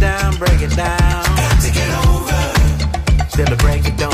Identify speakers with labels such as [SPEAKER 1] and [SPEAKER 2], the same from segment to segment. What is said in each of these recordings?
[SPEAKER 1] down, break it down. Take it over. Still break it down.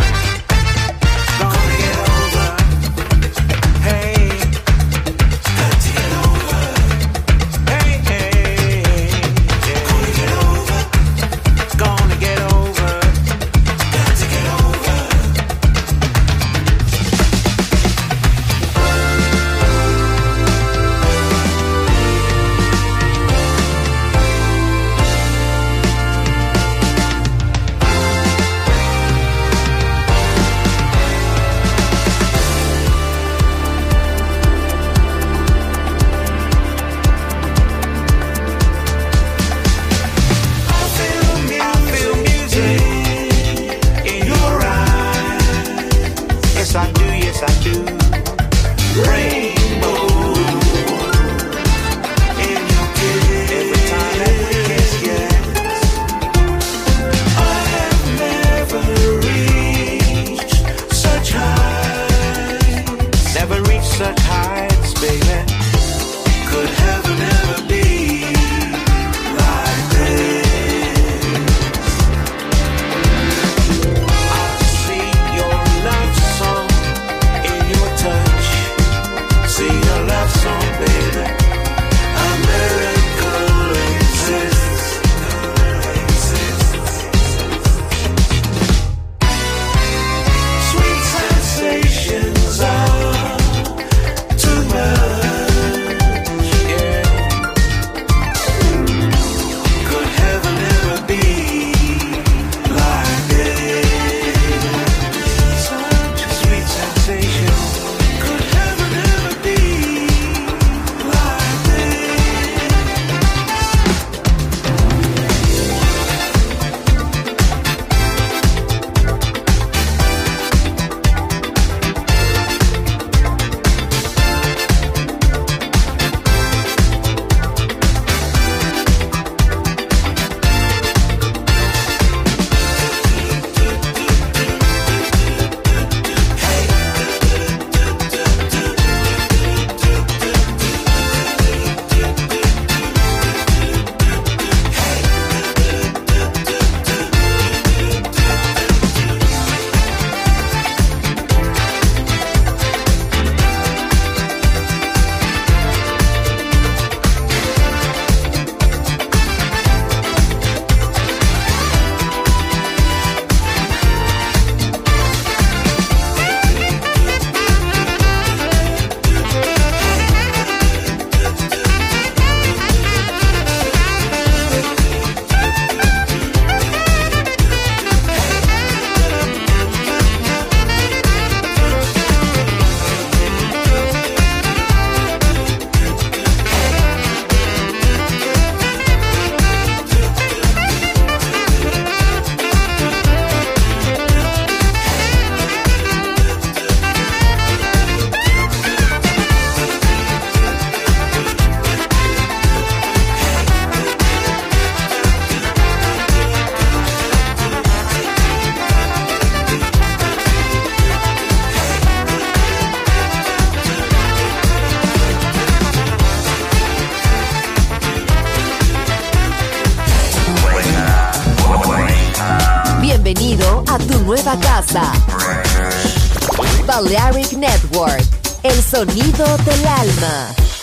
[SPEAKER 1] bienvenido a tu nueva casa. Balearic Network, el sonido del alma.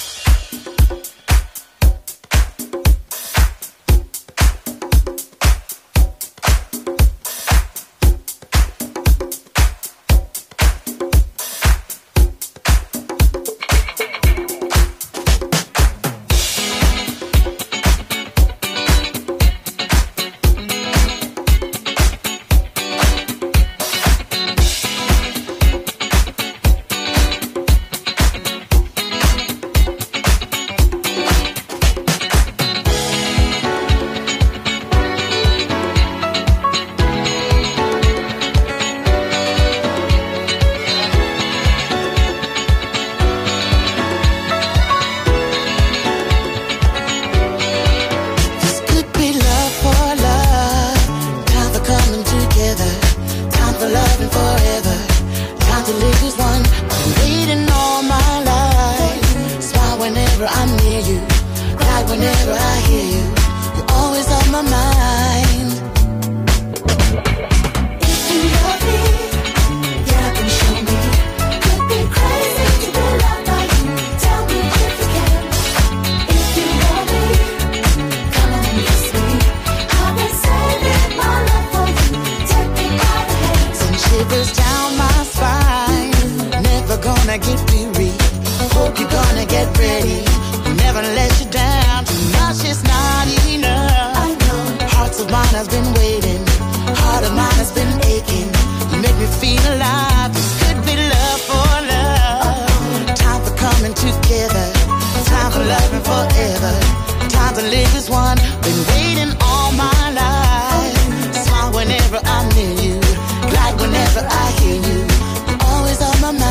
[SPEAKER 1] together. Time to live as one. Been waiting all my life. Smile whenever I'm near you. Glad whenever I hear you. Always on my mind.